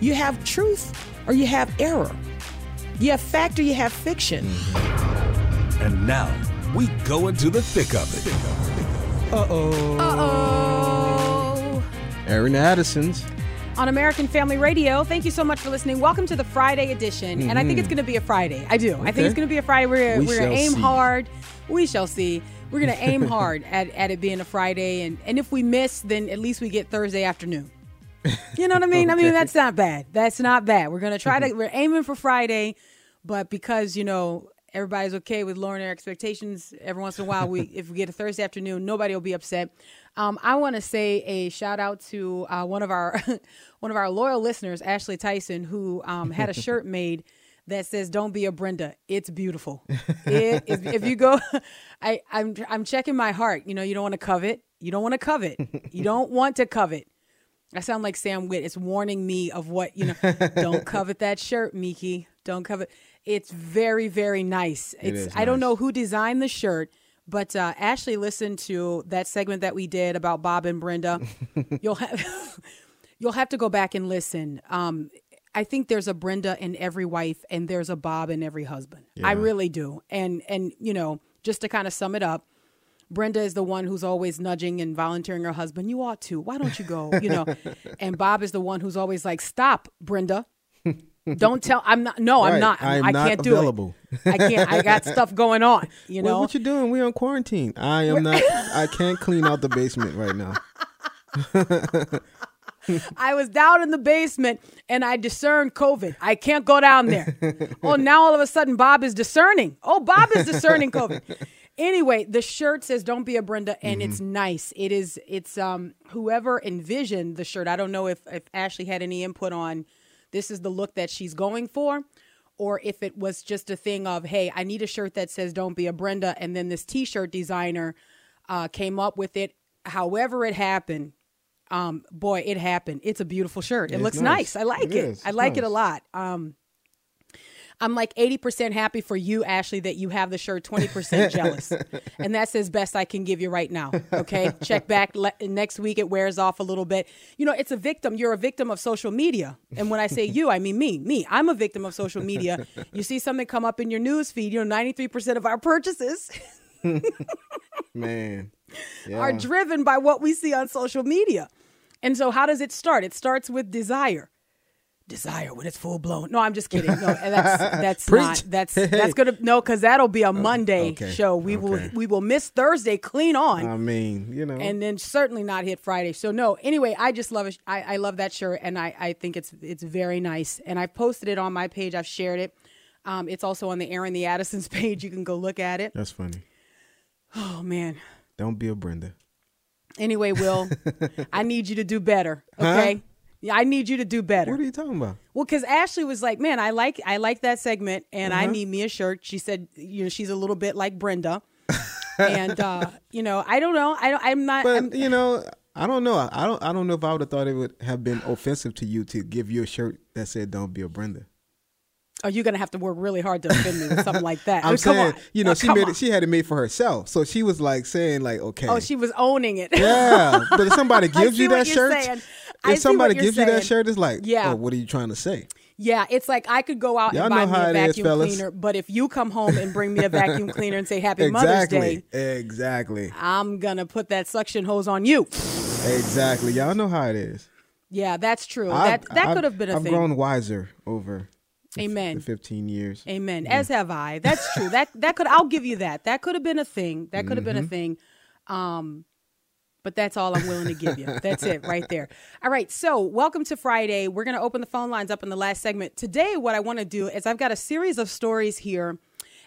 You have truth or you have error. You have fact or you have fiction. And now we go into the thick of it. Uh oh. Uh oh. Aaron Addison's. On American Family Radio, thank you so much for listening. Welcome to the Friday edition. And I think it's going to be a Friday. I do. I think it's going to be a Friday. We're, We we're going to aim see. hard. We shall see. We're going to aim hard at, at it being a Friday. And, and if we miss, then at least we get Thursday afternoon. You know what I mean? I mean, that's not bad. That's not bad. We're going to try to, we're aiming for Friday. But because, you know, everybody's okay with lowering their expectations every once in a while, we if we get a Thursday afternoon, nobody will be upset. Um, I want to say a shout out to uh, one of our one of our loyal listeners, Ashley Tyson, who um, had a shirt made that says "Don't be a Brenda." It's beautiful. It is, if you go, I, I'm I'm checking my heart. You know, you don't want to covet. You don't want to covet. You don't want to covet. I sound like Sam Witt. It's warning me of what, you know, don't covet that shirt, Miki. Don't covet. It's very, very nice. It's is I don't know who designed the shirt, but uh, Ashley listened to that segment that we did about Bob and Brenda. you'll have you'll have to go back and listen. Um, I think there's a Brenda in every wife and there's a Bob in every husband. I really do. And and you know, just to kind of sum it up, Brenda is the one who's always nudging and volunteering her husband. You ought to. Why don't you go? You know, and Bob is the one who's always like, "Stop, Brenda. Don't tell. I'm not. No, I'm not. I'm I not can't do available." it. I can't. I got stuff going on. You Well, know. what you doing? We're on quarantine. I am not. I can't clean out the basement right now. I was down in the basement and I discerned COVID. I can't go down there. oh, now all of a sudden Bob is discerning. Oh, Bob is discerning COVID. Anyway, the shirt says "Don't be a Brenda" and it's nice. It is. It's um whoever envisioned the shirt. I don't know if if Ashley had any input on this is the look that she's going for, or if it was just a thing of hey, I need a shirt that says "Don't be a Brenda," and then this T-shirt designer uh, came up with it. However, it happened um boy it happened it's a beautiful shirt it It's looks nice. nice. i like It it, i like it a lot um i'm like 80% happy for you ashley that you have the shirt 20% jealous and that's as best i can give you right now okay check back le- next week it wears off a little bit you know it's a victim you're a victim of social media and when i say you i mean me me i'm a victim of social media you see something come up in your news feed you know 93% of our purchases Man. Yeah. are driven by what we see on social media. And so, how does it start? It starts with desire. Desire when it's full blown. No, I'm just kidding. No, that's that's not that's that's gonna no, because that'll be a Monday okay, show. We will we will miss Thursday clean on, I mean, you know. and then certainly not hit Friday. So no. Anyway, I just love it. I, I love that shirt, and I I think it's it's very nice. And I've posted it on my page. I've shared it. Um, it's also on the Aaron the Addison's page. You can go look at it. That's funny. Oh man. Don't be a Brenda. Anyway, Will, I need you to do better. Okay. Yeah, I need you to do better. What are you talking about? Well, because Ashley was like, "Man, I like I like that segment, and Uh-huh. I need me a shirt." She said, "You know, she's a little bit like Brenda," and uh, you know, I don't know. I don't. I'm not. But I'm, you know, I don't know. I don't. I don't know if I would have thought it would have been offensive to you to give you a shirt that said "Don't be a Brenda." oh, you're gonna have to work really hard to offend me with something like that. I'm come saying, on. you know, Oh, she made on. it. She had it made for herself, so she was like saying, like, okay, Oh, she was owning it. yeah. But if somebody gives you that shirt, saying. I if somebody gives you that shirt, it's like, Yeah. oh, what are you trying to say? Yeah, it's like I could go out Y'all and buy me a vacuum fellas. cleaner, but if you come home and bring me a vacuum cleaner and say Happy Mother's Day, exactly, I'm gonna put that suction hose on you. exactly. Y'all know how it is. Yeah, that's true. I've- that that could have been a I've thing. I've grown wiser over Amen. the 15 years. Amen. As have I. That's true. That that could I'll give you that. That could have been a thing. That could have Mm-hmm. been a thing. Um but that's all I'm willing to give you. That's it right there. All right. So, welcome to Friday. We're going to open the phone lines up in the last segment. Today what I want to do is I've got a series of stories here.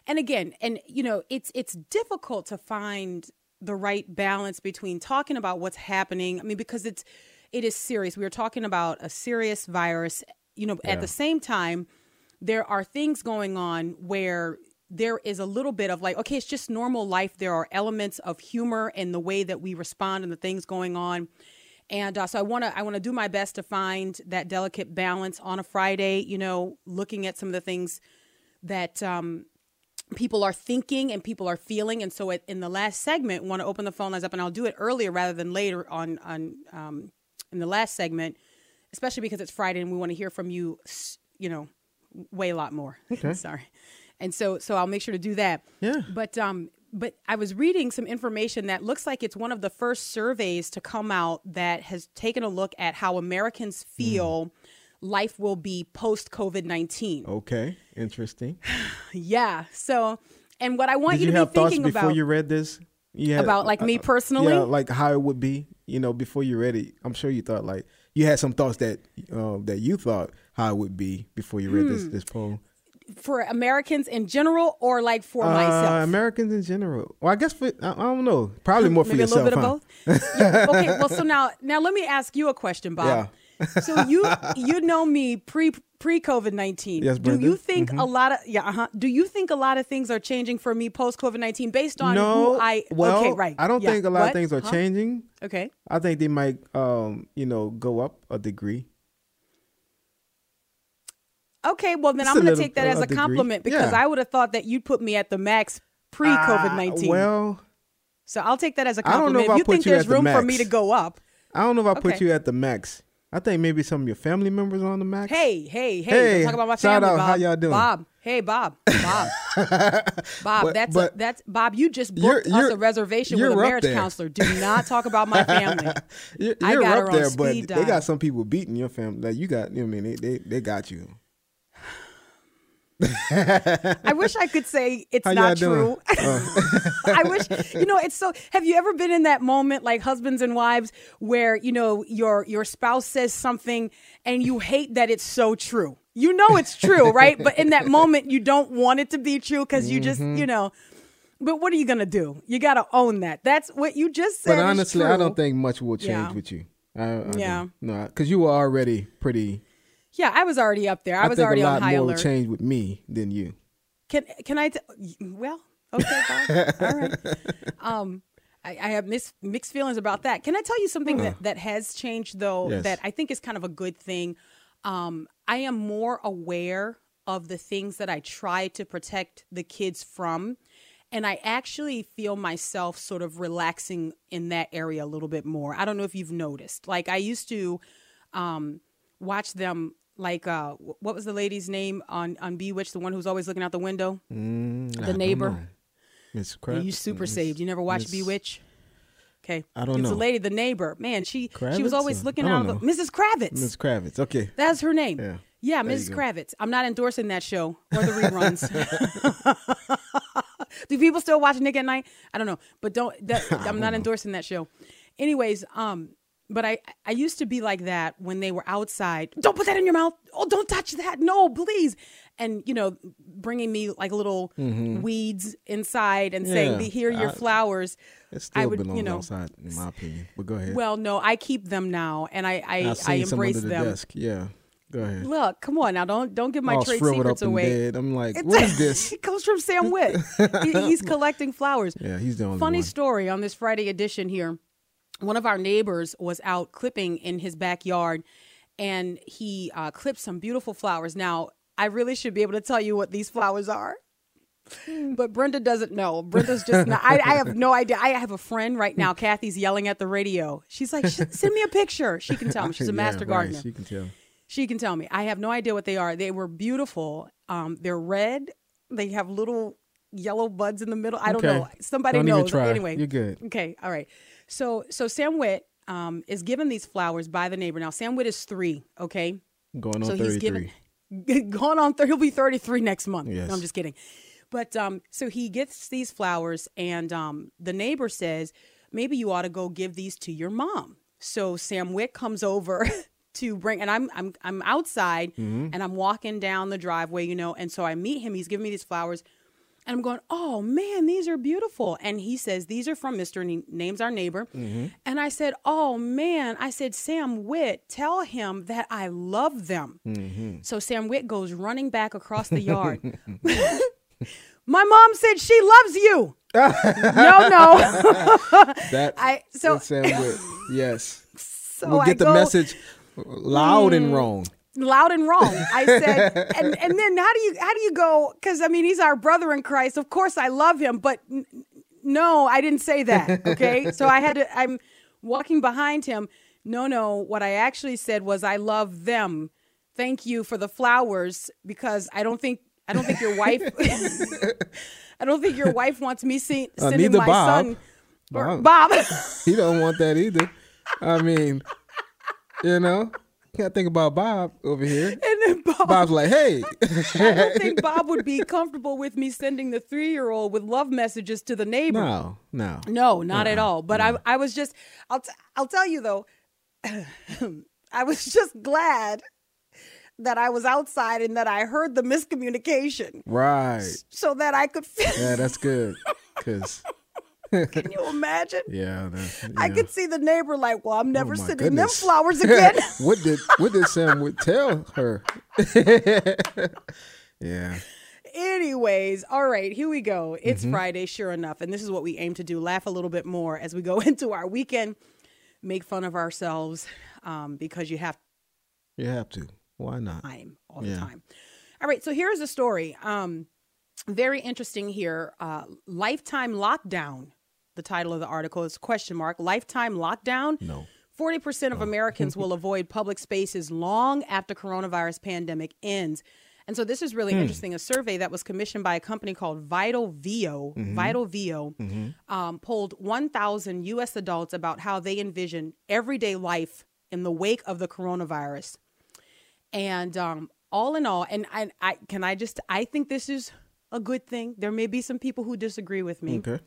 And again, and you know, it's it's difficult to find the right balance between talking about what's happening. I mean because it's it is serious. We are talking about a serious virus you know, Yeah. at the same time, there are things going on where there is a little bit of like, okay, it's just normal life. There are elements of humor in the way that we respond and the things going on. And uh, so I want to I want to do my best to find that delicate balance on a Friday. You know, looking at some of the things that um, people are thinking and people are feeling. And so, at, in the last segment, want to open the phone lines up, and I'll do it earlier rather than later on on um, in the last segment, especially because it's Friday and we want to hear from you. You know, way a lot more. Okay. Sorry. And so, so I'll make sure to do that. Yeah. But um, but I was reading some information that looks like it's one of the first surveys to come out that has taken a look at how Americans feel life will be post COVID nineteen. Okay, interesting. Yeah. So, and what I want Did you, you to have be thoughts thinking before about you read this? You had- About, like, me uh, personally? Yeah, like how it would be. You know, before you read it, I'm sure you thought like you had some thoughts that uh, that you thought how it would be before you read this Hmm. this poll. For Americans in general, or like for Uh, myself. Americans in general. Well, I guess for I, I don't know. Probably more for Maybe yourself. a little bit huh? of both. Yeah, okay. Well, so now now let me ask you a question, Bob. Yeah. so you you know me pre pre COVID nineteen. Yes, Do you think a lot of yeah? Uh-huh. Do you think a lot of things are changing for me post COVID nineteen based on no, who I? well, okay, right. I don't Yeah. think a lot What? of things are Huh? changing. Okay. I think they might, um, you know, go up a degree. Okay. Well, then Just I'm going to take that as a a degree. compliment because Yeah. I would have thought that you'd put me at the max pre COVID nineteen. Uh, well, so I'll take that as a I don't know compliment. if If you think you there's at the room for me to go up, I don't know if I put you at the max. I think maybe some of your family members are on the max. Hey, hey, hey! Hey, talk about my shout family, out. Bob. How y'all doing? Bob. Hey, Bob. Bob. Bob. But- that's but a, that's Bob. You just you're- booked us you're- a reservation with a marriage there. counselor. Do not talk about my family. You're, I you're got her on there, but speed they got some people beating your family. Like you got, you know, I mean, they, they they got you. I wish I could say it's How not true. I wish you know it's so have you ever been in that moment like husbands and wives where you know your your spouse says something and you hate that it's so true. You know it's true, right? But in that moment you don't want it to be true cuz you just, Mm-hmm. you know but what are you going to do? You got to own that. That's what you just said. But honestly, I don't think much will change Yeah. with you. I, I Yeah. no, because you were already pretty. Yeah, I was already up there. I, was think already a lot on high more will alert. change with me than you. Can can I? T- well, okay, Bob. all right. Um, I, I have mis- mixed feelings about that. Can I tell you something that that has changed though? Yes. That I think is kind of a good thing. Um, I am more aware of the things that I try to protect the kids from. And I actually feel myself sort of relaxing in that area a little bit more. I don't know if you've noticed. Like I used to um, watch them like uh, what was the lady's name on on Bewitched, the one who's always looking out the window, Mm, the don't neighbor. know. Miss Crab. you super Miss- saved. You never watched Miss- Bewitched? Okay. I don't it's know. the lady, the neighbor. Man, she she was always or- looking out the know. Mrs. Kravitz. Mrs. Kravitz. Okay. That's her name. Yeah. Yeah, There Mrs. Kravitz. I'm not endorsing that show or the reruns. Do people still watch Nick at Nite? I don't know, but don't. That, I'm not endorsing that show. Anyways, um, but I I used to be like that when they were outside. Don't put that in your mouth. Oh, don't touch that. No, please. And you know, bringing me like little weeds inside and saying, Mm-hmm. "Here, are your I- flowers." It still I would, belongs you know, outside, in my opinion. But go ahead. Well, no, I keep them now, and I I, I embrace them. desk. Yeah. Go ahead. Look, come on now, don't don't give my All trade secrets away. dead. I'm like, It's- what is this? it comes from Sam Witt. He- he's collecting flowers. Yeah, he's the only Funny one. story on this Friday edition here. One of our neighbors was out clipping in his backyard, and he uh, clipped some beautiful flowers. Now, I really should be able to tell you what these flowers are. But Brenda doesn't know. Brenda's just not. I, I have no idea. I have a friend right now. Kathy's yelling at the radio. She's like, "Send me a picture." She can tell me. She's a Yeah, master right, gardener. She can tell. She can tell me. I have no idea what they are. They were beautiful. Um, they're red. They have little yellow buds in the middle. I don't Okay. know. Somebody Don't knows. Anyway, You're good. Okay, all right. So so Sam Witt um, is given these flowers by the neighbor. Now Sam Witt is three. Okay, Going on so 33. he's given gone on. Th- he'll be thirty three next month. Yes. No, I'm just kidding. But um, so he gets these flowers, and um, the neighbor says maybe you ought to go give these to your mom. So Sam Witt comes over to bring, and I'm I'm I'm outside, Mm-hmm. and I'm walking down the driveway, you know, and so I meet him. He's giving me these flowers. And I'm going, oh man, these are beautiful. And he says, these are from Mr. And he names our neighbor. Mm-hmm. And I said, oh man, I said, Sam Witt, tell him that I love them. Mm-hmm. So Sam Witt goes running back across the yard. My mom said she loves you. no, no. That I- so- Sam Witt. Yes. So we'll I get the go- message loud and mm. wrong. Loud and wrong. I said, and and then how do you how do you go? Because I mean, he's our brother in Christ. Of course, I love him, but n- no, I didn't say that. Okay, so I had to. I'm walking behind him. No, no. What I actually said was, I love them. Thank you for the flowers because I don't think I don't think your wife. I don't think your wife wants me see, Uh, sending my Bob. son Bob. Bob. He don't want that either. I mean, you know, can't think about Bob over here. and then Bob. Bob's like, hey, I don't think Bob would be comfortable with me sending the three year old with love messages to the neighbor. no, no. No, not at uh-uh. all. But I, I was just, I'll, t- I'll tell you though, I was just glad that I was outside and that I heard the miscommunication Right. so that I could feel. Yeah, that's good. Cause Can you imagine? yeah, that, I could see the neighbor like, well, I'm never Oh, sending them flowers again. what did what did Sam would tell her? yeah. Anyways, all right, here we go. It's Mm-hmm. Friday, sure enough. And this is what we aim to do laugh a little bit more as we go into our weekend, make fun of ourselves um, because you have You have to. Why not? time all the time. All right, so here's a story. Um, very interesting here. Uh, lifetime lockdown. The title of the article is question mark lifetime lockdown. No. Forty percent of Americans will avoid public spaces long after coronavirus pandemic ends. And so this is really interesting. A survey that was commissioned by a company called Vital Vio, Vital Vio, um, polled 1,000 U.S. adults about how they envision everyday life in the wake of the coronavirus. And um, all in all, and I, I can I just I think this is a good thing. There may be some people who disagree with me, Okay.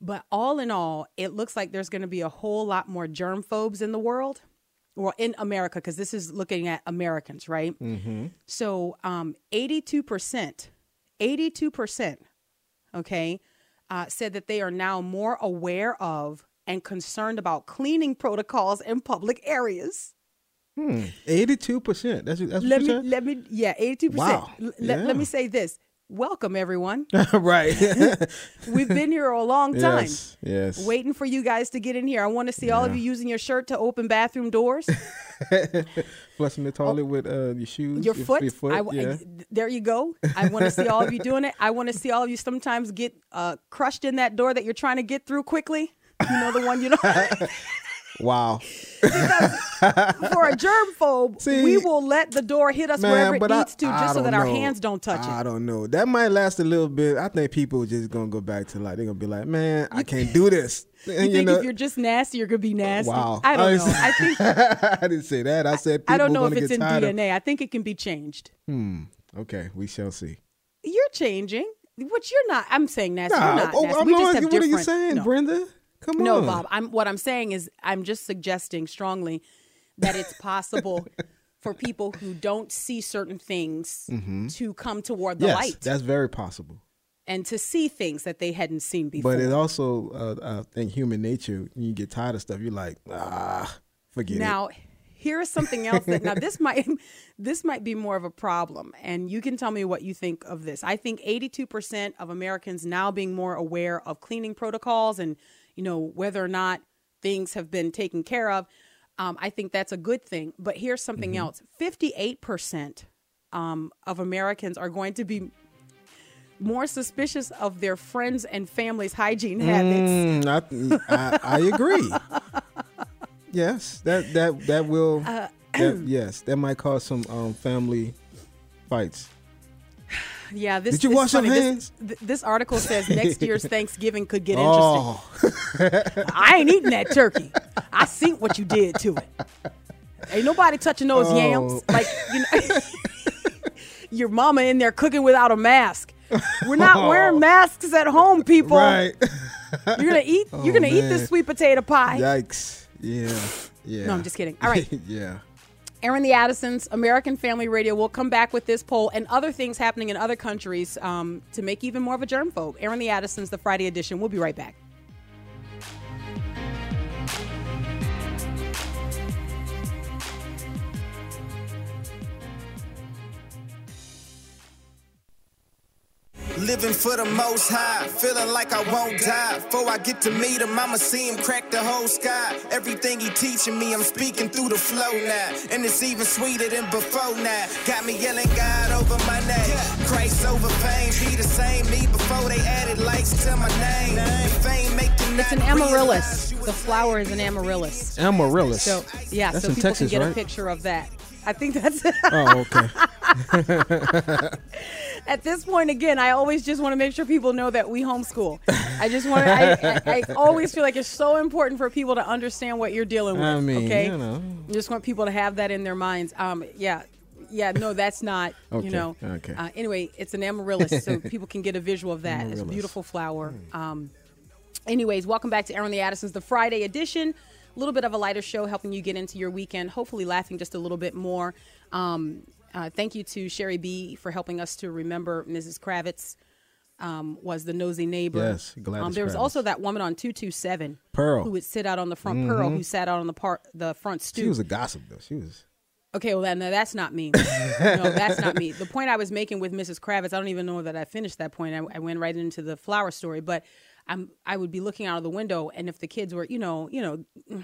But all in all, it looks like there's going to be a whole lot more germ phobes in the world, or in America, because this is looking at Americans, right? Mm-hmm. So, um, 82%, 82%, okay, uh, said that they are now more aware of and concerned about cleaning protocols in public areas. Eighty-two percent. That's that's Let what me, let me, yeah, 82%. Wow. L- Yeah. let me say this. Welcome, everyone. right. We've been here a long time. yes. Yes. waiting for you guys to get in here. I want to see all of you using your shirt to open bathroom doors. Flushing the toilet with uh, your shoes. Oh. your foot. Your foot. I yeah. there you go. I want to see all of you doing it. I want to see all of you sometimes get uh, crushed in that door that you're trying to get through quickly. You know the one you know. Wow. For a germ phobe, See, we will let the door hit us Man, wherever it but I- needs to, I just so that our hands don't touch I it. I don't know. That might last a little bit. I think people just gonna go back to like they're gonna be like, man, I can't do this. You And, think know, if you're just nasty, you're gonna be nasty? wow. I don't know. I think I didn't say that. I said people I don't know if it's in tired of- DNA. I think it can be changed. Hmm. Okay, we shall see. You're changing. Which you're not. I'm saying nasty. Nah, you're not oh, nasty. I'm we just have what are you saying, no. Brenda? Come No, on. Bob. I'm what I'm saying is I'm just suggesting strongly that it's possible for people who don't see certain things to come toward the yes, light that's very possible. and to see things that they hadn't seen before. But it also, uh, I think, human nature. When you get tired of stuff, you're like, ah, forget it. now, here is something else that now this might this might be more of a problem, and you can tell me what you think of this. I think 82% of Americans now being more aware of cleaning protocols and you know whether or not things have been taken care of. Um, I think that's a good thing. But here's something Mm-hmm. else: 58% um, of Americans are going to be more suspicious of their friends and family's hygiene habits. Mm, I, I, I agree. yes, that that that will. Uh, that, yes, that might cause some um, family fights. Yeah, this Did you wash your. This- hands? th- This, article says next year's Thanksgiving could get oh. interesting. Oh, I ain't eating that turkey. I seen what you did to it. Ain't nobody touching those Oh. yams. Like you know, your mama in there cooking without a mask. We're not oh. wearing masks at home, people. right. You're gonna eat. you're oh, gonna eat this sweet potato pie. Yikes. Yeah. Yeah. No, I'm just kidding. All right. yeah. Aaron the Addisons, American Family Radio. We'll come back with this poll and other things happening in other countries um, to make even more of a germphobe. Aaron the Addisons, the Friday edition. We'll be right back. Living for the most high, feeling like I won't die. Before I get to meet him, I'ma see him crack the whole sky. Everything he teaching me, I'm speaking through the flow now. And it's even sweeter than before now. Got me yelling God over my name. Christ over fame, be the same me before they added lights to my name. Fame making It's an amaryllis. The flower is an amaryllis. Amaryllis. So yeah, That's so in people Texas, can get right? a picture of that. I think that's it. Oh, okay. at this point again. I always just want to make sure people know that we homeschool. I just want to. I, I, I always feel like it's so important for people to understand what you're dealing with. I mean, okay, you know. I just want people to have that in their minds. Um, yeah. Yeah, no, that's not. Okay, You know. okay. Uh, anyway, it's an amaryllis, so people can get a visual of that. It's a beautiful flower. Um, Anyways, welcome back to Aaron the Addisons, the Friday edition. A little bit of a lighter show, helping you get into your weekend, hopefully laughing just a little bit more. Um, uh, thank you to Sherry B for helping us to remember Mrs. Kravitz um, was the nosy neighbor. Yes, Gladys um, there was Kravitz. also that woman on two two seven, Pearl. who would sit out on the front. Pearl, who sat out on the part the front stoop. She was a gossip though. She was. Okay, well, no, that's not me. no, that's not me. The point I was making with Mrs. Kravitz, I don't even know that I finished that point. I, I went right into the flower story, but I'm I would be looking out of the window, and if the kids were, you know, you know,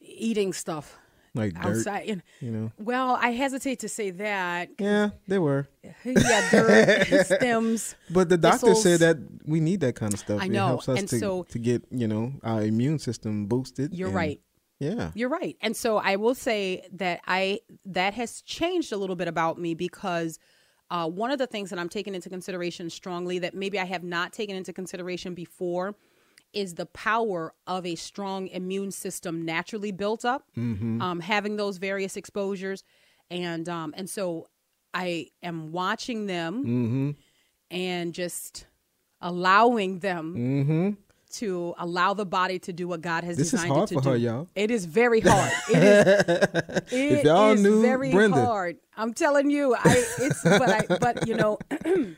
eating stuff Like dirt, outside, and, you know. well, I hesitate to say that. Yeah, they were. yeah, dirt, stems. But the doctor thistles. said that we need that kind of stuff. I It know, helps us and to, so- to get you know our immune system boosted. You're and- right. Yeah. You're right. And so I will say that I that has changed a little bit about me because uh, one of the things that I'm taking into consideration strongly that maybe I have not taken into consideration before is the power of a strong immune system naturally built up, um, having those various exposures, and um, and so I am watching them Mm-hmm. and just allowing them Mm-hmm. To allow the body to do what God has This is designed hard it to for do. her, y'all. It is very hard. It is. It y'all is knew very Brenda. hard. I'm telling you, I it's but I but you know,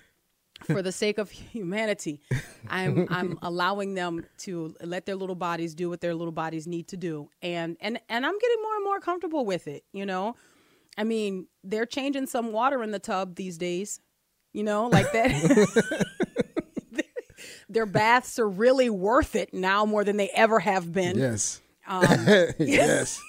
for the sake of humanity, I'm I'm allowing them to let their little bodies do what their little bodies need to do, and and and I'm getting more and more comfortable with it. You know, I mean, they're changing some water in the tub these days. You know, like that. their baths are really worth it now more than they ever have been. Yes. Um, yes.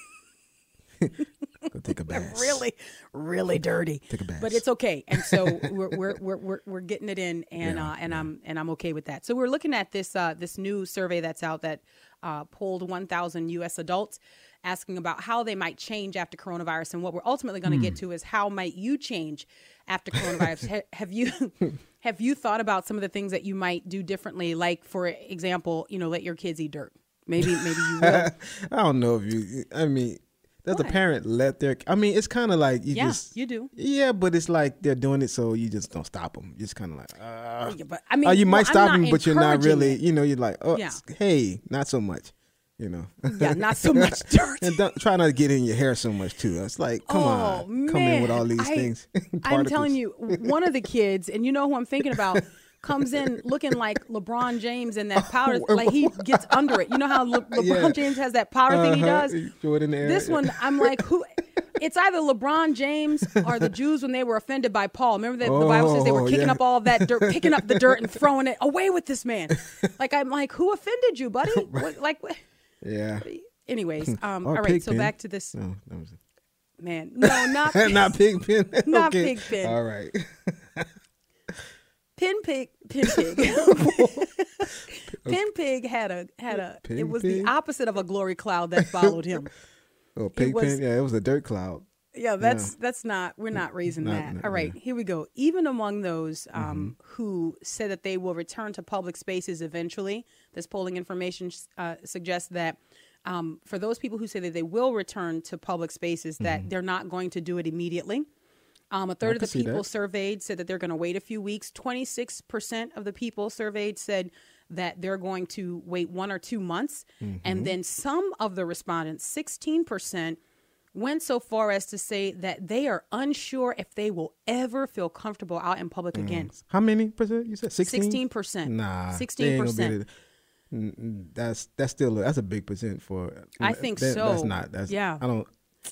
Go take a bath. really, really dirty. Take a bath. But it's okay, and so we're we're we're we're, we're getting it in, and Yeah, uh, and I'm and I'm okay with that. So we're looking at this uh, this new survey that's out that uh, polled 1,000 U.S. adults, asking about how they might change after coronavirus, and what we're ultimately going to Hmm. get to is how might you change after coronavirus? ha- have you have you thought about some of the things that you might do differently? Like for example, you know, let your kids eat dirt. Maybe maybe you will. I don't know if you. I mean, does the What? parent let their? I mean, it's kind of like you just Yeah, just. you do. Yeah, but it's like they're doing it, so you just don't stop them. Just kind of like. Uh, Yeah, but I mean, oh, you well, might stop them, but you're not really. it. You know, you're like, oh, Yeah. hey, not so much. You know. Yeah, not so much dirt. and don't try not to get in your hair so much too. It's like, come Oh, on, come in with all these I- things. I'm telling you, one of the kids, and you know who I'm thinking about, comes in looking like LeBron James in that powder, like he gets under it. You know how Le- LeBron Yeah. James has that powder thing he Uh-huh. does. You throw it in the air. This one, I'm like, who? It's either LeBron James or the Jews when they were offended by Paul. Remember that the Bible says they were Oh, kicking yeah. up all that dirt, picking up the dirt and throwing it away with this man. Like I'm like, who offended you, buddy? What, like, what? Yeah. anyways, um, all right. So pen. back to this No, was man. No, not not pig pen. Not Okay. pig pen. All right. Pin Pig, Pin Pig. Pin Pig had a had a. Pin it was Pig? the opposite of a glory cloud that followed him. Oh, pig was- pen. Yeah, it was a dirt cloud. Yeah, that's that's not. We're not raising Not- that. not- All right, yeah. here we go. Even among those um, Mm-hmm. who said that they will return to public spaces eventually, this polling information uh, suggests that. Um, for those people who say that they will return to public spaces, that they're not going to do it immediately. Um, a third of Mm-hmm. the people that. surveyed said that they're going to wait a few weeks. 26% of the people surveyed said that they're going to wait one or two months. Mm-hmm. And then some of the respondents, 16%, went so far as to say that they are unsure if they will ever feel comfortable out in public again. How many percent you said? 16? 16%. Nah, 16%. ain't gonna be able to- Mm, mm, that's that's still a, that's a big percent for. I think that- That's not. That's Yeah. I don't.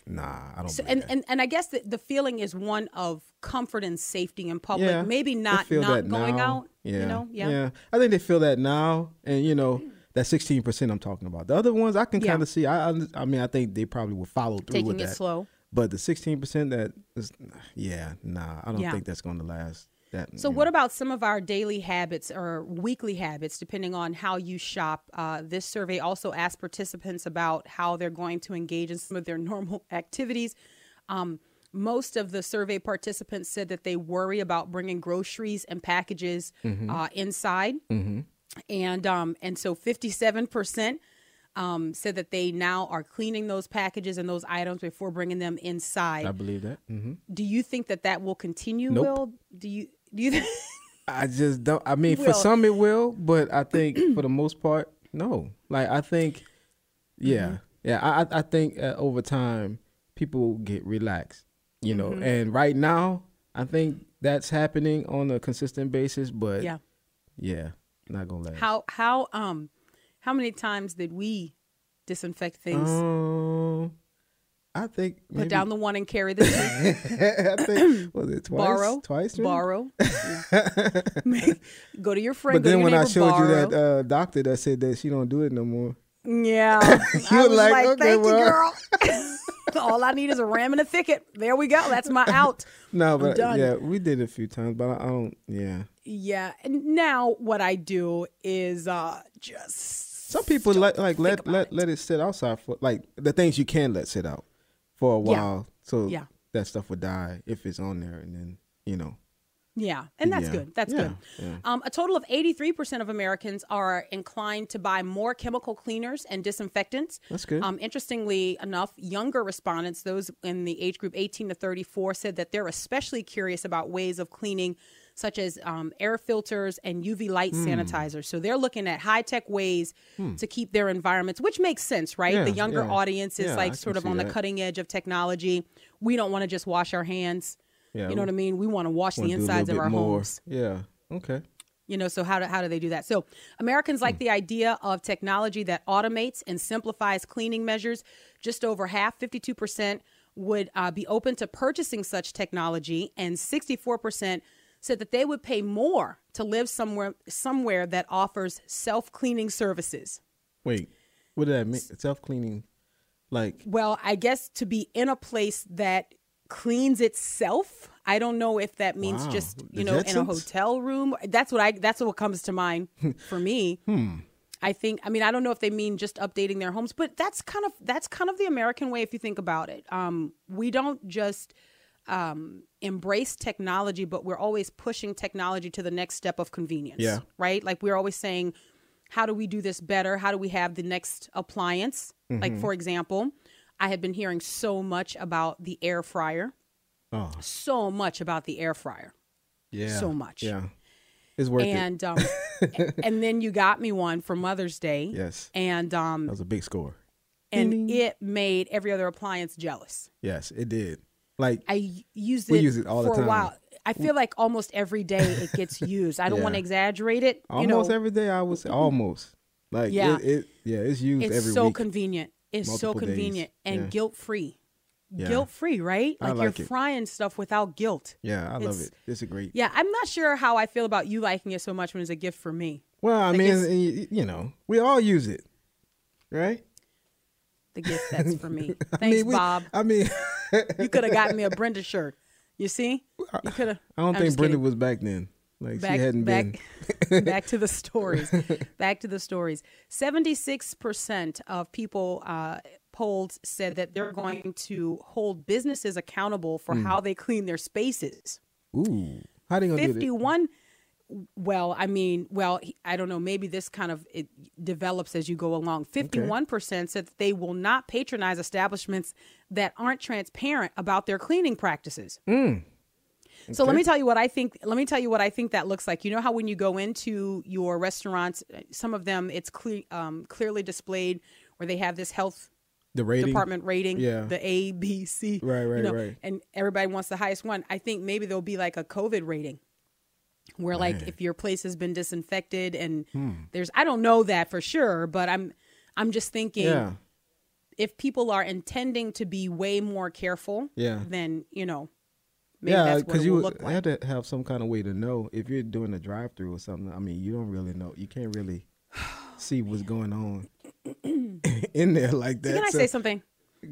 Nah, I don't. So, and, that. and and I guess the, the feeling is one of comfort and safety in public. yeah, Maybe not not going now. out. Yeah, You know, yeah. yeah. I think they feel that now, and you know that sixteen percent I'm talking about. The other ones I can Yeah. kind of see. I, I I mean I think they probably will follow through Taking with it that. slow. But the sixteen percent that is, yeah, nah, I don't Yeah. think that's going to last. That So, what know. about some of our daily habits or weekly habits, depending on how you shop? Uh, this survey also asked participants about how they're going to engage in some of their normal activities. Um, most of the survey participants said that they worry about bringing groceries and packages Mm-hmm. uh, inside, and um, and so fifty seven percent. Um, said that they now are cleaning those packages and those items before bringing them inside. I believe that. hmm Do you think that that will continue? Nope. Will do you do you? I just don't. I mean, for some it will, but I think for the most part, no. Like I think, yeah, Mm-hmm. yeah. I I- I think uh, over time people get relaxed, you know. Mm-hmm. And right now, I think that's happening on a consistent basis. But yeah. yeah, not gonna last. How how um how many times did we disinfect things? Um, I think Put down the one and carry the two. I think was it twice? borrow. twice, maybe? Borrow. Yeah. Go to your friend. But then when I showed borrow. you that uh, doctor that said that she don't do it no more. Yeah. You I was like, like, okay, thank well." you, girl. All I need is a ram and a thicket. There we go. That's my out. No, but done. yeah, we did it a few times, but I, don't. Yeah, Yeah. And now what I do is uh just some people let like let let it. let it sit outside for like the things you can let sit out for a Yeah. while, so Yeah. that stuff would die if it's on there, and then you know. Yeah, and that's Yeah. good. That's Yeah, good. yeah. Um, a total of 83% of Americans are inclined to buy more chemical cleaners and disinfectants. That's good. Um, interestingly enough, younger respondents, those in the age group 18 to 34, said that they're especially curious about ways of cleaning, such as um, air filters and UV light Hmm. sanitizers. So they're looking at high tech ways to keep their environments, which makes sense, right? The younger audience is I like can sort of on the cutting edge of technology. We don't want to just wash our hands. Yeah, you know what I mean? We want to wash the wanna do a insides of our more. homes. Yeah. Okay. You know, so how do, how do they do that? So Americans Hmm. like the idea of technology that automates and simplifies cleaning measures. Just over half, 52%, would uh, be open to purchasing such technology, and 64% said that they would pay more to live somewhere somewhere that offers self cleaning services. Wait, what did that mean? Self cleaning, like Well, I guess to be in a place that cleans itself. I don't know if that means Wow. just you know in a hotel room. That's what I. That's what comes to mind for me. Hmm. I think. I mean, I don't know if they mean just updating their homes, but that's kind of that's kind of the American way if you think about it. Um, we don't just um, embrace technology, but we're always pushing technology to the next step of convenience. Yeah. Right. Like we're always saying, how do we do this better? How do we have the next appliance? Mm-hmm. Like for example, I had been hearing so much about the air fryer. oh So much about the air fryer. yeah, So much. Yeah, it's worth it. and um, and then you got me one for Mother's Day. Yes, And um, that was a big score. and it made every other appliance jealous. Yes, it did. Like I used it, We use it all the for a time. while. I feel like almost every day it gets used. I don't Yeah. want to exaggerate it. you know, almost every day, I would say almost. Like Yeah. it, it yeah, it's used it's so week. convenient. It's so multiple days. convenient and Yeah. guilt free. Yeah. Guilt free, right? Like, like you're it. frying stuff without guilt. yeah, I love it. It's a great. Yeah, I'm not sure how I feel about you liking it so much when it's a gift for me. Well, I Like mean, you know, we all use it, right? The gift that's for me. I Thanks, mean, we- Bob. I mean, You could have gotten me a Brenda shirt. You see? You could have. I don't think Brenda was back then. Like back she hadn't back been. Back to the stories. back to the stories. Seventy six percent of people uh, polled said that they're going to hold businesses accountable for how they clean their spaces. Ooh, how they gonna do Fifty that? Well, I mean, well, I don't know. Maybe this kind of it develops as you go along. Fifty-one percent said that they will not patronize establishments that aren't transparent about their cleaning practices. So let me tell you what I think. Let me tell you what I think that looks like. You know how when you go into your restaurants, some of them it's cle- um, clearly displayed where they have this health The rating? department rating, Yeah. the A, B, C, Right, you right, know, right. and everybody wants the highest one. I think maybe there'll be like a COVID rating, where like if your place has been disinfected and Hmm. there's I don't know that for sure, but I'm I'm just thinking Yeah. if people are intending to be way more careful, Yeah. then you know, maybe yeah, that's what it will you like. had to have some kind of way to know if you're doing a drive-through or something. I mean, you don't really know. You can't really see what's going on in there like that. Can I So- say something?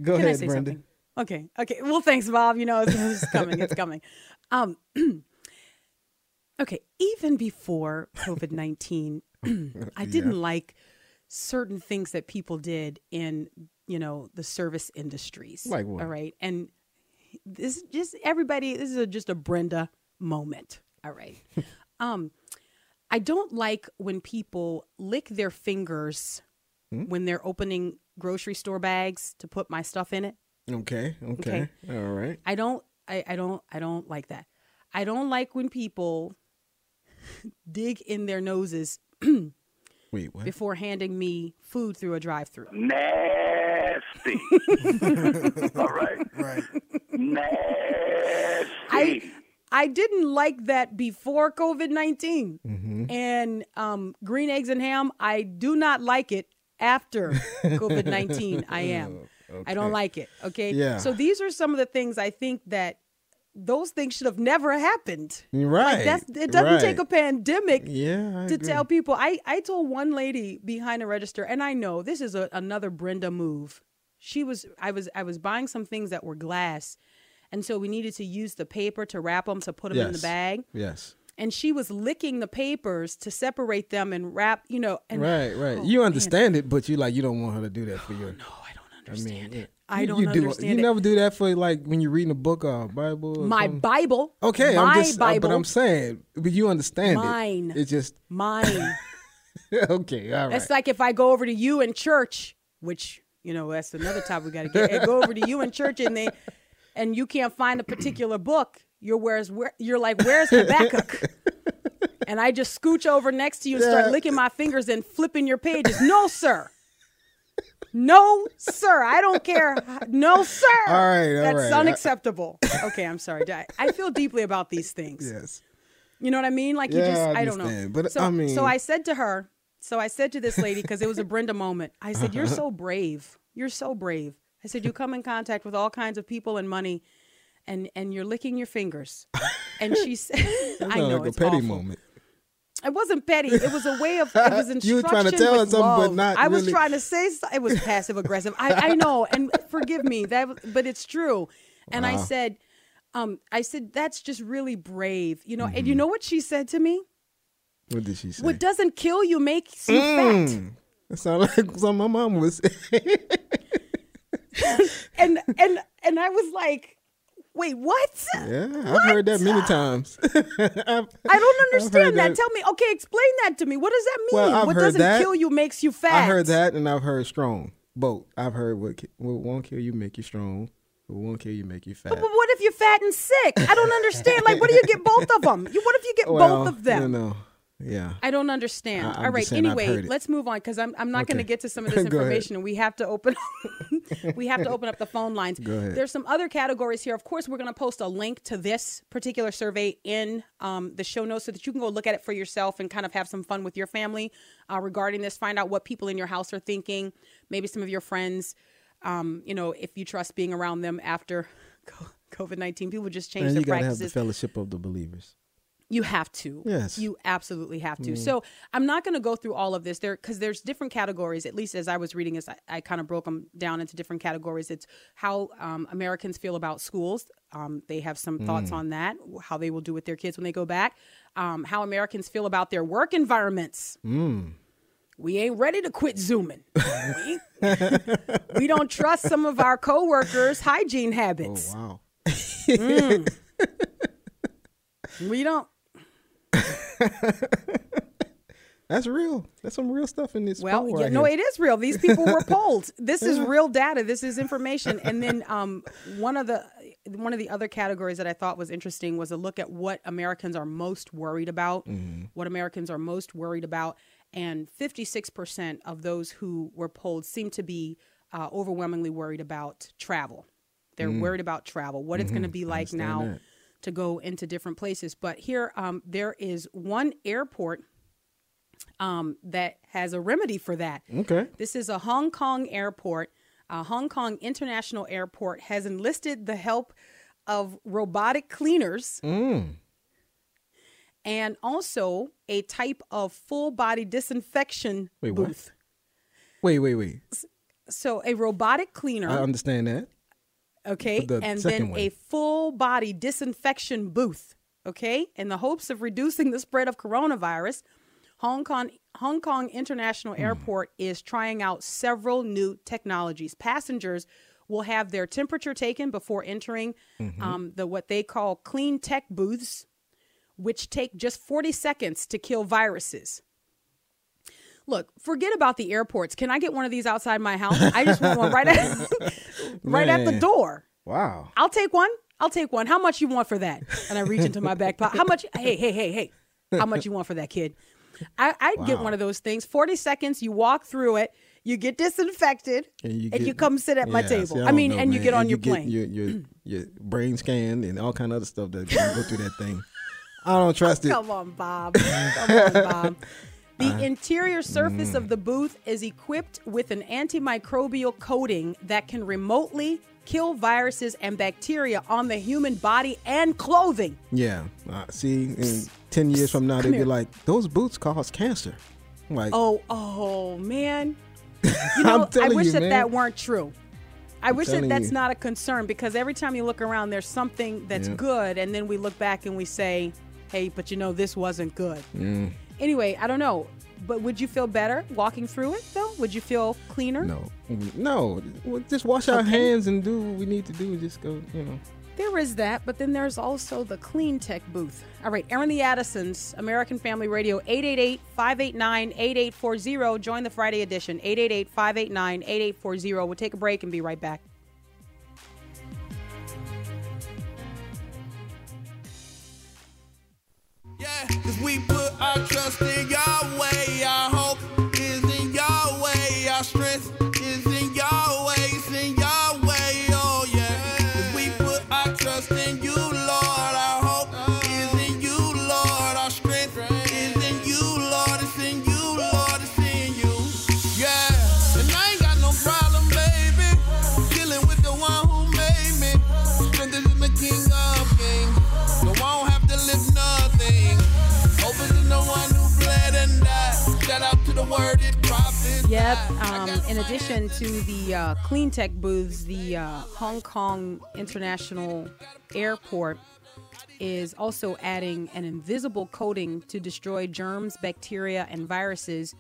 Go Can ahead, I say Brenda. something? Okay. Okay. Well, thanks, Bob. You know, it's, it's coming. It's coming. Um, okay. Even before COVID 19, I didn't like certain things that people did in, you know, the service industries. Like what? All right. And this just everybody, this is a, just a Brenda moment. All right. um, I don't like when people lick their fingers Hmm? when they're opening grocery store bags to put my stuff in it. Okay, okay, all right. I don't I, I don't I don't like that. I don't like when people dig in their noses Wait, what? before handing me food through a drive-through. Nasty. All right. Right. Nasty. I I didn't like that before COVID 19. Mm-hmm. And um, green eggs and ham, I do not like it after COVID 19. I am. I don't like it. Okay. Yeah. So these are some of the things I think that those things should have never happened. Right. Like that's it doesn't take a pandemic Yeah, I to agree. tell people. I, I told one lady behind a register, and I know this is a, another Brenda move. She was I was I was buying some things that were glass, and so we needed to use the paper to wrap them to put them in the bag. Yes. And she was licking the papers to separate them and wrap, you know. And Right, right. Oh, you man. understand it, but you like you don't want her to do that for you. No, I don't I understand mean, it. I don't you do, understand You it. never do that for like when you're reading a book or a Bible. Or My something? Bible. Okay, my I'm just. uh, Bible. but I'm saying, but you understand Mine. it. It's just mine. okay. All right. It's like if I go over to you in church, which you know that's another topic we got to get. Go over to you in church and they, and you can't find a particular book. You're where's where you're like where's Habakkuk, and I just scooch over next to you and start Yeah. licking my fingers and flipping your pages. No, sir. No, sir. I don't care. No, sir. All right, all That's right. Unacceptable. Okay, I'm sorry. I, I feel deeply about these things. yes. You know what I mean? Like you just, I I, don't know. But, so, I mean- so I said to her, so I said to this lady because it was a Brenda moment. I said, "You're so brave. You're so brave." I said, "You come in contact with all kinds of people and money, and and you're licking your fingers." And she said, "I know like a it's petty awful. moment. It wasn't petty. It was a way of. It was instruction You were trying to tell her with something, but not I was trying to say so- it was passive aggressive. I, I know, and forgive me that, was- but it's true. And I said, um, I said that's just really brave, you know. Mm-hmm. And you know what she said to me? What did she say? What doesn't kill you makes you fat. Mm. That sounds like something my mom was. And and and I was like, wait, what? yeah, I've heard that many times. I've- don't understand that. that. Tell me, okay, explain that to me. What does that mean? Well, I've what heard doesn't that. kill you makes you fat. I heard that, and I've heard strong. Both. I've heard what, what won't kill you make you strong. What won't kill you make you fat. But what if you're fat and sick? I don't understand. Like, what do you get both of them? You, what if you get well, both of them? You know, yeah. I don't understand. I- All right. Anyway, let's move on because I'm I'm not going to get to some of this information, and we have to open we have to open up the phone lines. There's some other categories here. Of course, we're going to post a link to this particular survey in um, the show notes so that you can go look at it for yourself and kind of have some fun with your family uh, regarding this. Find out what people in your house are thinking. Maybe some of your friends. Um, you know, if you trust being around them after COVID nineteen, people just change And their you gotta have the fellowship of the believers. You have to. Yes. You absolutely have to. So I'm not going to go through all of this there because there's different categories. At least as I was reading this, I, I kind of broke them down into different categories. It's how um, Americans feel about schools. Um, they have some thoughts on that, how they will do with their kids when they go back. Um, how Americans feel about their work environments. We ain't ready to quit zooming. we, we don't trust some of our coworkers' hygiene habits. Oh habits. wow. We don't. That's real. That's some real stuff in this. Well, yeah, right no, here. it is real. These people were polled. This is real data. This is information. And then um, one of the one of the other categories that I thought was interesting was a look at what Americans are most worried about. Mm-hmm. What Americans are most worried about, and fifty six percent of those who were polled seem to be uh, overwhelmingly worried about travel. They're worried about travel, what it's going to be like. Mm-hmm. now that. To go into different places. But here, um, there is one airport um, that has a remedy for that. Okay. This is a Hong Kong airport. Uh, Hong Kong International Airport has enlisted the help of robotic cleaners Mm. and also a type of full body disinfection Wait, what? booth. Wait, wait, wait. So a robotic cleaner, I understand that. Okay, the and then one. a full body disinfection booth, okay, in the hopes of reducing the spread of coronavirus. Hong Kong Hong Kong International Hmm. Airport is trying out several new technologies. Passengers will have their temperature taken before entering Mm-hmm. um, the what they call clean tech booths, which take just 40 seconds to kill viruses. Look, forget about the airports. Can I get one of these outside my house? I just want one right at right at the door. Wow. I'll take one. I'll take one. How much you want for that? And I reach into my back pocket. How much? Hey, hey, hey, hey. How much you want for that, kid? I, I'd get one of those things. 40 seconds, you walk through it, you get disinfected, and you, get- come sit at my table. see, I, don't mean, know, and you get on your get plane. Your, your, your brain scan and all kind of other stuff that can go through that thing. I don't trust it. Come on, Bob. Come on, Bob. The interior surface Mm. of the booth is equipped with an antimicrobial coating that can remotely kill viruses and bacteria on the human body and clothing. Yeah. Uh, see, in 10 years from now, they'd be here. like, those boots cause cancer. I'm like, Oh, oh man. You know, I wish you, that man. that weren't true. I wish that that's you. not a concern because every time you look around, there's something that's Yeah. good, and then we look back and we say, "Hey, but you know, this wasn't good." Mm. Anyway, I don't know, but would you feel better walking through it though? Would you feel cleaner? no. No. Well, Just wash our Okay. hands and do what we need to do. Just go, you know. There is that, but then there's also the Clean Tech booth. All right, Aaron the Addisons, American Family Radio, 888-589-8840. Join the Friday edition, 888-589-8840. We'll take a break and be right back. Cause we put our trust in Yahweh. Our hope is in Yahweh. Our strength Yep. Um, in addition to the uh, Clean Tech booths, the uh, Hong Kong International Airport is also adding an invisible coating to destroy germs, bacteria, and viruses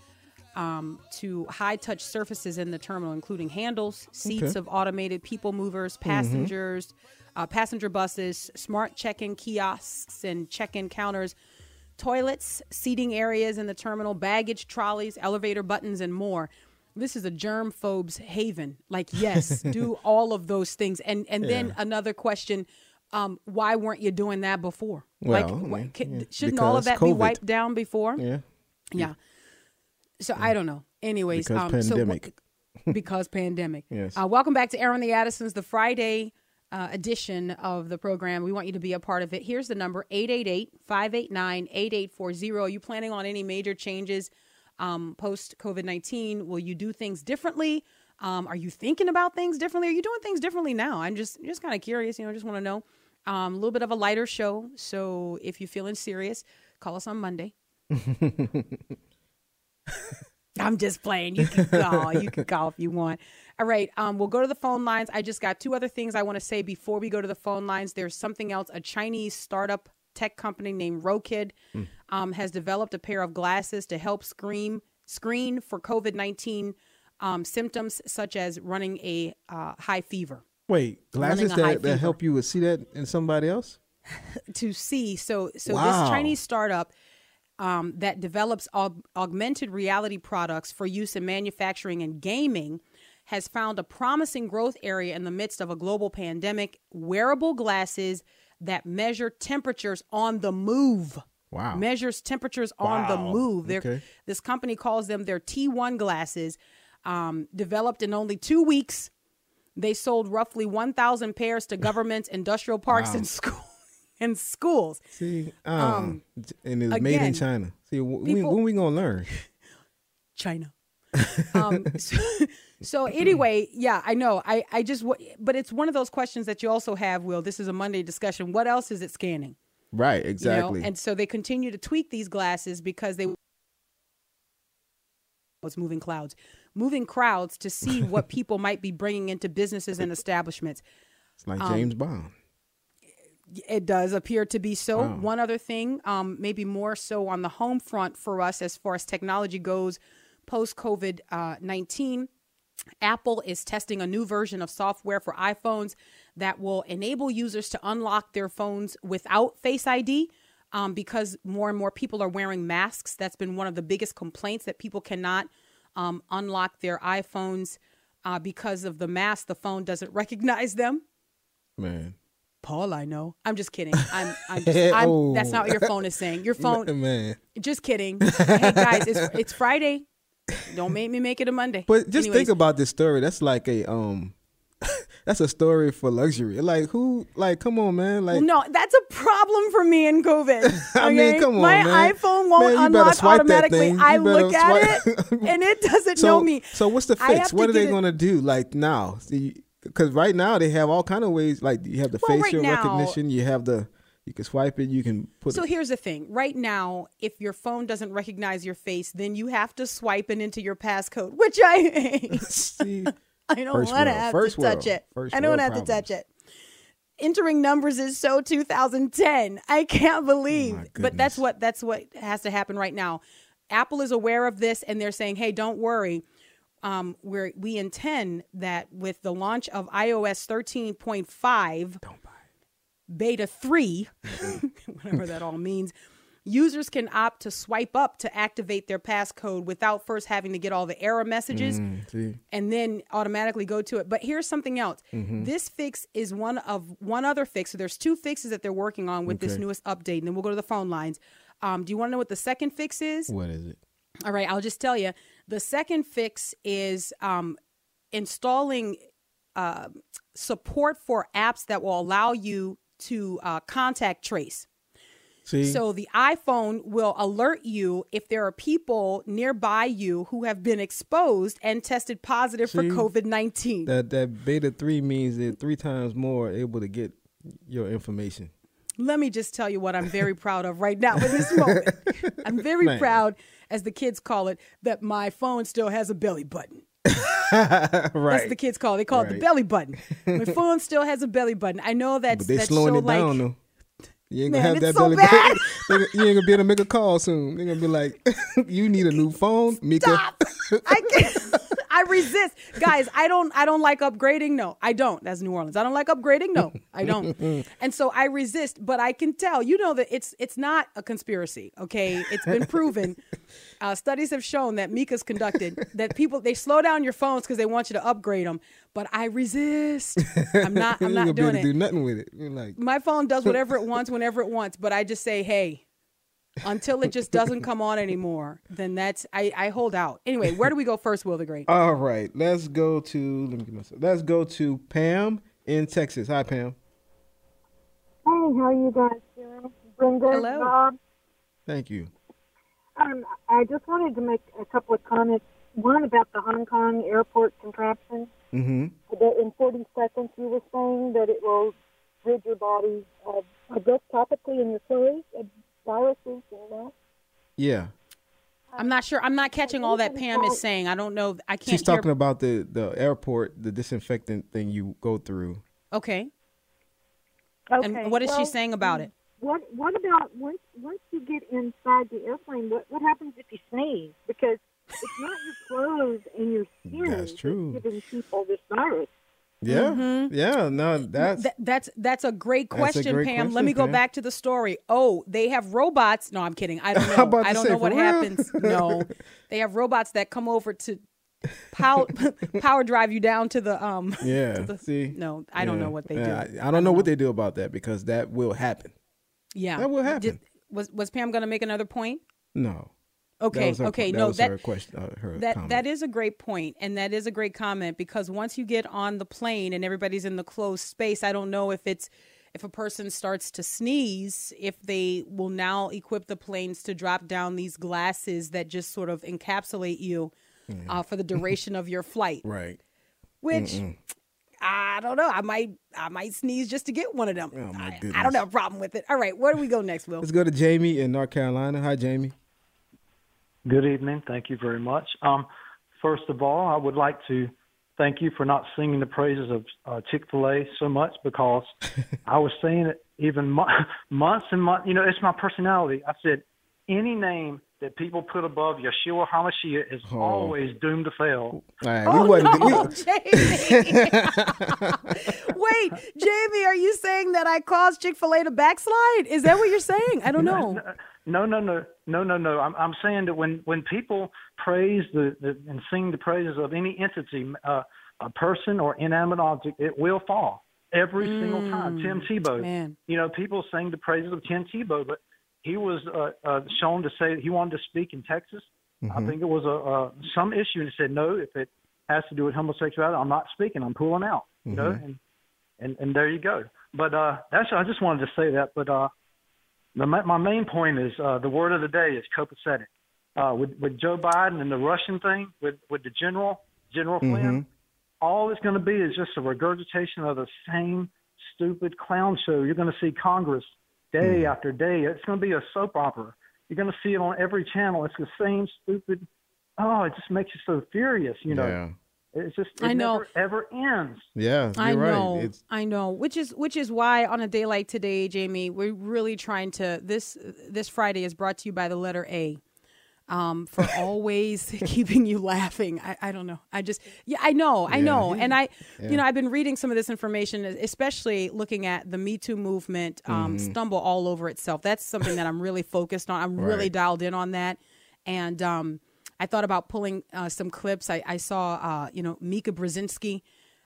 um, to high touch surfaces in the terminal, including handles, seats Okay. of automated people movers, passengers, uh, passenger buses, smart check in kiosks and check in counters, toilets, seating areas in the terminal, baggage trolleys, elevator buttons, and more. This is a germ phobes haven. Like, yes, do all of those things. And and then another question. Um, why weren't you doing that before? Well, like, I wh- mean, can- yeah, shouldn't all of that be wiped down before? Yeah. Yeah. So I don't know. Anyways, Because um, so pandemic. because pandemic. Yes. Uh, welcome back to Aaron the Addisons, the Friday uh, edition of the program. We want you to be a part of it. Here's the number 888-589-8840. Are you planning on any major changes um, post COVID-19? Will you do things differently? Um, are you thinking about things differently? Are you doing things differently now? I'm just just kind of curious. You know, just want to know. Um, a little bit of a lighter show. So if you're feeling serious, call us on Monday. I'm just playing. You can call. you can call if you want. All right. Um, we'll go to the phone lines. I just got two other things I want to say before we go to the phone lines. There's something else. A Chinese startup tech company named Rokid um, has developed a pair of glasses to help screen screen for COVID nineteen um, symptoms such as running a uh, high fever. Wait, glasses that, that help you see that in somebody else? to see. So so Wow. this Chinese startup um, that develops aug- augmented reality products for use in manufacturing and gaming has found a promising growth area in the midst of a global pandemic. Wearable glasses that measure temperatures on the move. Wow. Measures temperatures on the move. Okay. This company calls them their T1 glasses. Um, developed in only two weeks, they sold roughly 1,000 pairs to governments, industrial parks, and school and schools. See, um, and it's made in China. See, w- when, people- when we gonna learn? China. Um, so, so anyway, yeah, I know. I, I just, but it's one of those questions that you also have. Will this is a Monday discussion? What else is it scanning? Right, You exactly. know? And so they continue to tweak these glasses because they was moving clouds, moving crowds to see what people might be bringing into businesses and establishments. it's like um, James Bond. It does appear to be so. Wow. One other thing, um, maybe more so on the home front for us as far as technology goes, post COVID uh, 19. Apple is testing a new version of software for iPhones that will enable users to unlock their phones without Face ID um, because more and more people are wearing masks. That's been one of the biggest complaints that people cannot um, unlock their iPhones uh, because of the mask. The phone doesn't recognize them. Man, Paul, I know. I'm just kidding. I'm. I'm, just, I'm Oh. That's not what your phone is saying. Your phone. man. Just kidding. hey guys, it's it's Friday. Don't make me make it a Monday. But just Anyways, think about this story. That's like a um, that's a story for luxury. Like who? Like come on, man. Like No, that's a problem for me in COVID. I mean, come on, My man. iPhone won't Man, unlock automatically. I look at swipe- it and it doesn't so know me. so what's the fix? What are they it- gonna do? Like now, see, because right now they have all kind of ways. Like you have the Well, right facial now- recognition. You have the you can swipe it. You can put. So it, here's the thing. Right now, if your phone doesn't recognize your face, then you have to swipe it into your passcode, which I hate. see, I don't want to have to touch it. I don't want to have to touch it. Entering numbers is so 2010. I can't believe. Oh but that's what that's what has to happen right now. Apple is aware of this and they're saying, "Hey, don't worry. Um, we're, we intend that with the launch of iOS 13.5, beta 3, whatever that all means, users can opt to swipe up to activate their passcode without first having to get all the error messages Mm, and then automatically go to it. But here's something else. Mm-hmm. This fix is one of one other fix. So there's two fixes that they're working on with this newest update, and then we'll go to the phone lines. Um, do you want to know what the second fix is? what is it? All right, I'll just tell you. The second fix is um, installing uh, support for apps that will allow you to uh, contact trace. See, So the iPhone will alert you if there are people nearby you who have been exposed and tested positive for COVID 19. that that beta three means they're three times more able to get your information. Let me just tell you what I'm very proud of right now in this moment. I'm very Man. proud, as the kids call it, that my phone still has a belly button. right. That's the kids call it. They call it the belly button. My phone still has a belly button. I know that's But they that's slowing so it like down though. You ain't gonna have that so belly button. you ain't gonna be able to make a call soon. They're gonna be like, "You need a new phone, Mika." Stop. I can't. I resist, guys. I don't. I don't like upgrading. No, I don't. That's New Orleans. I don't like upgrading. No, I don't. and so I resist. But I can tell. You know that it's it's not a conspiracy. Okay, it's been proven. Uh, studies have shown that Mika's conducted that people they slow down your phones because they want you to upgrade them. But I resist. I'm not. I'm not doing to do nothing with it. You're like, My phone does whatever it wants whenever it wants. But I just say, hey. Until it just doesn't come on anymore, then that's I, I hold out. Anyway, where do we go first, Will the Great? all right, let's go to let me get myself. Let's go to Pam in Texas. Hi, Pam. Hey, how are you guys doing? Brenda, Hello. Bob. Thank you. Um, I just wanted to make a couple of comments. One about the Hong Kong airport contraption. Mm-hmm. That in 40 seconds you were saying that it will rid your body, of, I guess, topically in your clothes, of viruses and that. Yeah, I'm not sure. I'm not catching all that Pam is saying. I don't know. I can't she's talking hear. about the the airport, the disinfectant thing you go through. okay. Okay. And what is she saying about it? What What about once once you get inside the airplane? What What happens if you sneeze? Because it's not your clothes and your skin That's true. giving people this virus. Yeah, yeah. No, that's Th- that's that's a great That's a question, great Pam. Let me go Pam. back to the story. Oh, they have robots. No, I'm kidding. I don't know. I don't say, know what real? happens. No, they have robots that come over to power power drive you down to the um. yeah. the- See, no, I don't know what they Yeah, do. I, I don't know what they do about that because that will happen. Yeah, That will happen. Did- was was Pam going to make another point? No, Okay, her- okay, that no, that her question. Uh, her that comment. that is a great point, and that is a great comment because once you get on the plane and everybody's in the closed space, I don't know if it's if a person starts to sneeze, if they will now equip the planes to drop down these glasses that just sort of encapsulate you uh, for the duration of your flight. right. Which I don't know. I might I might sneeze just to get one of them. Oh, my I, I don't have a problem with it. All right, where do we go next, Will? Let's go to Jamie in North Carolina. Hi, Jamie. Good evening. Thank you very much. Um, first of all, I would like to thank you for not singing the praises of uh, Chick Fil A so much because I was saying it even mo- months and months. You know, it's my personality. I said any name that people put above Yeshua Hamashiach is Oh. always doomed to fail. All right, Oh, we wasn't. we- no, Jamie. Wait, Jamie, are you saying that I caused Chick Fil A to backslide? Is that what you're saying? I don't know. No, no, no, no, no, no. I'm I'm saying that when when people praise the, the and sing the praises of any entity, uh, a person or inanimate object, it will fall every single time. Tim Tebow, man. you know, people sing the praises of Tim Tebow, but he was uh, uh, shown to say he wanted to speak in Texas. I think it was a uh, some issue, and he said no. If it has to do with homosexuality, I'm not speaking. I'm pulling out. You know, and and and there you go. But uh, that's I just wanted to say that. But uh, the, my main point is uh, the word of the day is copacetic. Uh, with with Joe Biden and the Russian thing, with with the general General Flynn, all it's going to be is just a regurgitation of the same stupid clown show. You're going to see Congress day after day. It's going to be a soap opera. You're going to see it on every channel. It's the same stupid. Oh, it just makes you so furious. You know, yeah. It's just it I know. never ever ends. Yeah, you're I know, right. It's I know. Which is which is why on a day like today, Jamie, we're really trying to this this Friday is brought to you by the letter A. Um, for always keeping you laughing. I, I don't know. I just yeah, I know, I know. And I you know, I've been reading some of this information, especially looking at the Me Too movement um stumble all over itself. That's something that I'm really focused on. I'm really dialed in on that. And um I thought about pulling uh, some clips. I, I saw, uh, you know, Mika Brzezinski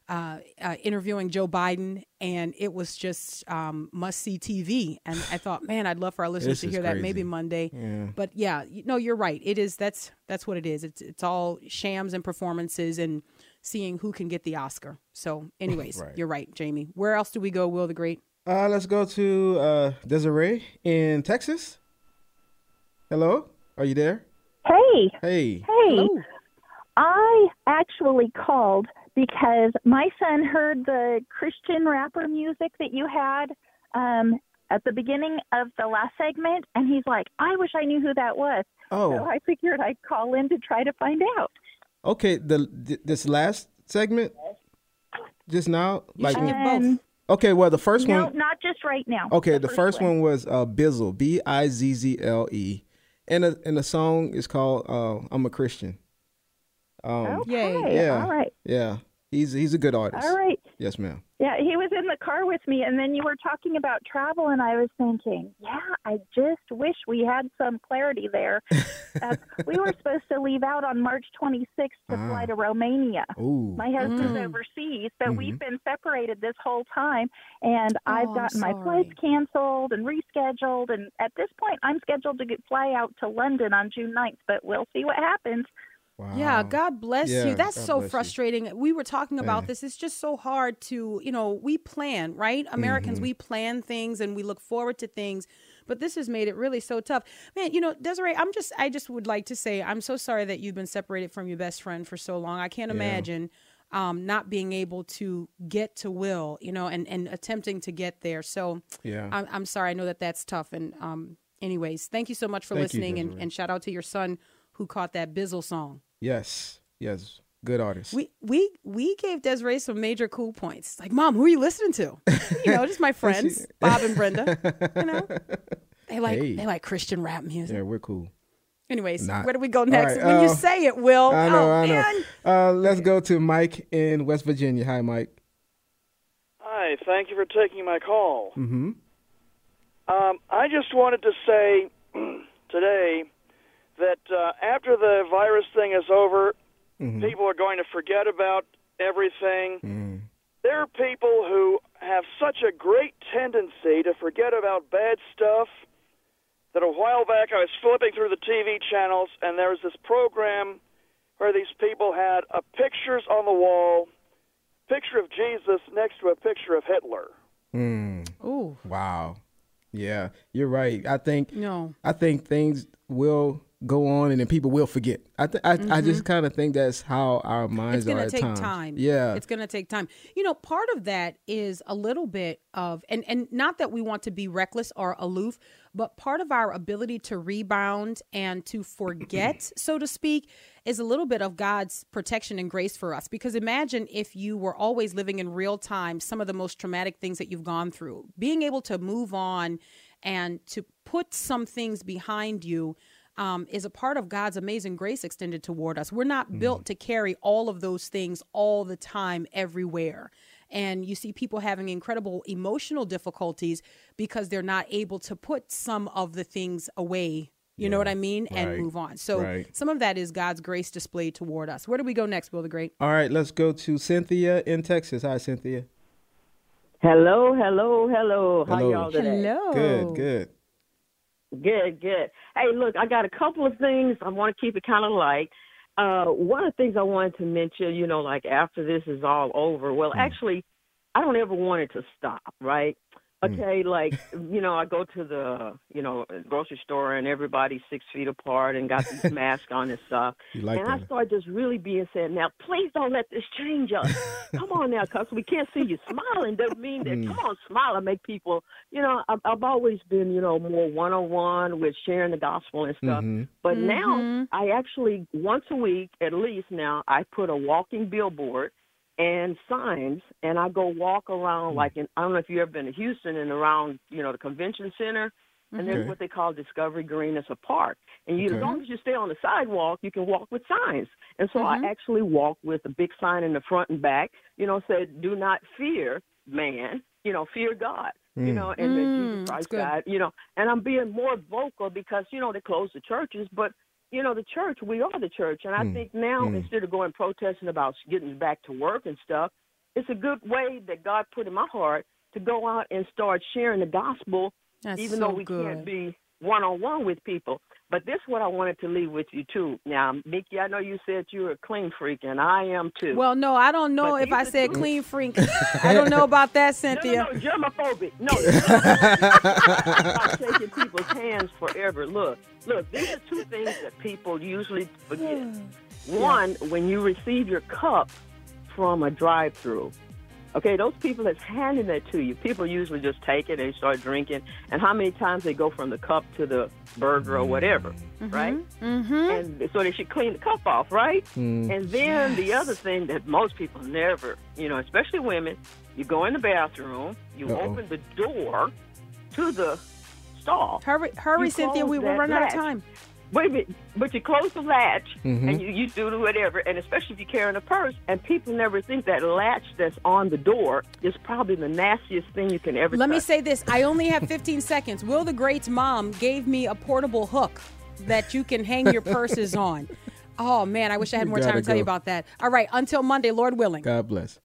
uh, uh, interviewing Joe Biden, and it was just um, must see TV. And I thought, man, I'd love for our listeners This to hear that maybe Monday. But yeah, you- no, you're right. It is that's that's what it is. It's it's all shams and performances and seeing who can get the Oscar. So, anyways, Right. you're right, Jamie. Where else do we go, Will the Great? uh, let's go to uh, Desiree in Texas. Hello, are you there? Hey, Hey. hey. Hello. I actually called because my son heard the Christian rapper music that you had um, at the beginning of the last segment, and he's like, I wish I knew who that was. So Oh, I figured I'd call in to try to find out. okay. The th- this last segment, just now, You like should give both. Um, okay. Well, the first no, one. not just right now. Okay, the, first one was uh, Bizzle, B I Z Z L E, and the and the song is called uh, "I'm a Christian." Um, Okay, Yeah. All right. yeah, he's he's a good artist. All right. Yes, ma'am. Yeah, he was in the car with me, and then you were talking about travel, and I was thinking, yeah, I just wish we had some clarity there. That's, we were supposed to leave out on March 26th to Ah. fly to Romania. Ooh, My husband's Mm. overseas, but we've been separated this whole time, and I've Oh, I'm gotten my flights canceled and rescheduled. And at this point, I'm scheduled to get, fly out to London on June 9th, but we'll see what happens. Wow. Yeah, God bless Yeah, you. That's God so bless you. frustrating. We were talking about Yeah. this. It's just so hard to, you know, we plan, right? Americans, Mm-hmm. we plan things and we look forward to things. But this has made it really so tough. Man, you know, Desiree, I'm just I just would like to say I'm so sorry that you've been separated from your best friend for so long. I can't imagine um, not being able to get to Will, you know, and, and attempting to get there. So Yeah. I'm, I'm sorry. I know that that's tough. And um, anyways, thank you so much for Thank you, listening and, and shout out to your son who caught that Bizzle song. Yes, yes, good artist. We we we gave Desiree some major cool points. Like, mom, who are you listening to? You know, just my friends, Bob and Brenda. You know, they like Hey. they like Christian rap music. yeah, we're cool. Anyways, Not- where do we go next? right, when you uh, say it, Will. I know, oh, I know. man. Uh, let's go to Mike in West Virginia. Hi, Mike. Hi, thank you for taking my call. Mm-hmm. Um, I just wanted to say today that uh, after the virus thing is over, Mhm. people are going to forget about everything. Mm. There are people who have such a great tendency to forget about bad stuff that a while back I was flipping through the TV channels and there was this program where these people had a pictures on the wall, picture of Jesus next to a picture of Hitler. Mm. Ooh. Wow. Yeah, you're right. I think No. I think things will go on and then people will forget. I th- I, I just mm-hmm. kind of think that's how our minds are. it's going to take time. Yeah. It's going to take time. You know, part of that is a little bit of and and not that we want to be reckless or aloof, but part of our ability to rebound and to forget, so to speak, is a little bit of God's protection and grace for us. Because imagine if you were always living in real time some of the most traumatic things that you've gone through. Being able to move on and to put some things behind you um, is a part of God's amazing grace extended toward us. We're not built to carry all of those things all the time, everywhere. And you see people having incredible emotional difficulties because they're not able to put some of the things away. You know what I mean? And right, move on. So right. some of that is God's grace displayed toward us. Where do we go next, Will the Great? All right, let's go to Cynthia in Texas. Hi, Cynthia. Hello, hello, hello. How y'all today? Hello. Good, good. Good, good. Hey, look, I got a couple of things. I want to keep it kind of light. Uh, one of the things I wanted to mention, you know, like after this is all over, well, actually, I don't ever want it to stop, right? Okay, like, you know, I go to the, you know, grocery store and everybody's six feet apart and got these masks on and stuff. You like and I start just really being said, now, please don't let this change us. come on now, because we can't see you smiling. Doesn't mean that, come on, smile and make people, you know, I've, I've always been, you know, more one on one with sharing the gospel and stuff. Mhm. But Mhm. now I actually, once a week at least now, I put a walking billboard and signs and I go walk around like in I don't know if you've ever been to Houston and around, you know, the convention center. And there's Okay. what they call Discovery Green as a park. And you, Okay. as long as you stay on the sidewalk, you can walk with signs. And so I actually walk with a big sign in the front and back, you know, said, do not fear man, you know, fear God. You Mm. know, and that Mm, Jesus Christ died, you know, and I'm being more vocal because, you know, they closed the churches, but you know, the church, we are the church. And I Mm. think now, Mm. instead of going protesting about getting back to work and stuff, it's a good way that God put in my heart to go out and start sharing the gospel, That's even so though we good. can't be one on one with people. But this is what I wanted to leave with you too. Now, Mickey, I know you said you were a clean freak, and I am too. Well, no, I don't know But if I said two- clean freak. I don't know about that, no, Cynthia. no, no, germophobic. No, about taking people's hands forever. Look, look, these are two things that people usually forget. One, when you receive your cup from a drive-through. Okay, those people that's handing that to you, people usually just take it and start drinking. And how many times they go from the cup to the burger or whatever, right? Mm-hmm. And so they should clean the cup off, right? Mm. And then the other thing that most people never, you know, especially women, you go in the bathroom, you Uh-oh. open the door to the stall. Hurry, hurry, Cynthia. We will that run out of time. Wait a minute, but you close the latch Mhm. and you, you do whatever, and especially if you're carrying a purse, and people never think that latch that's on the door is probably the nastiest thing you can ever Let me say this. I only have 15 seconds. Will the Great's mom gave me a portable hook that you can hang your purses on. Oh, man. I wish I had more time gotta to tell you about that. All right. Until Monday, Lord willing. God bless.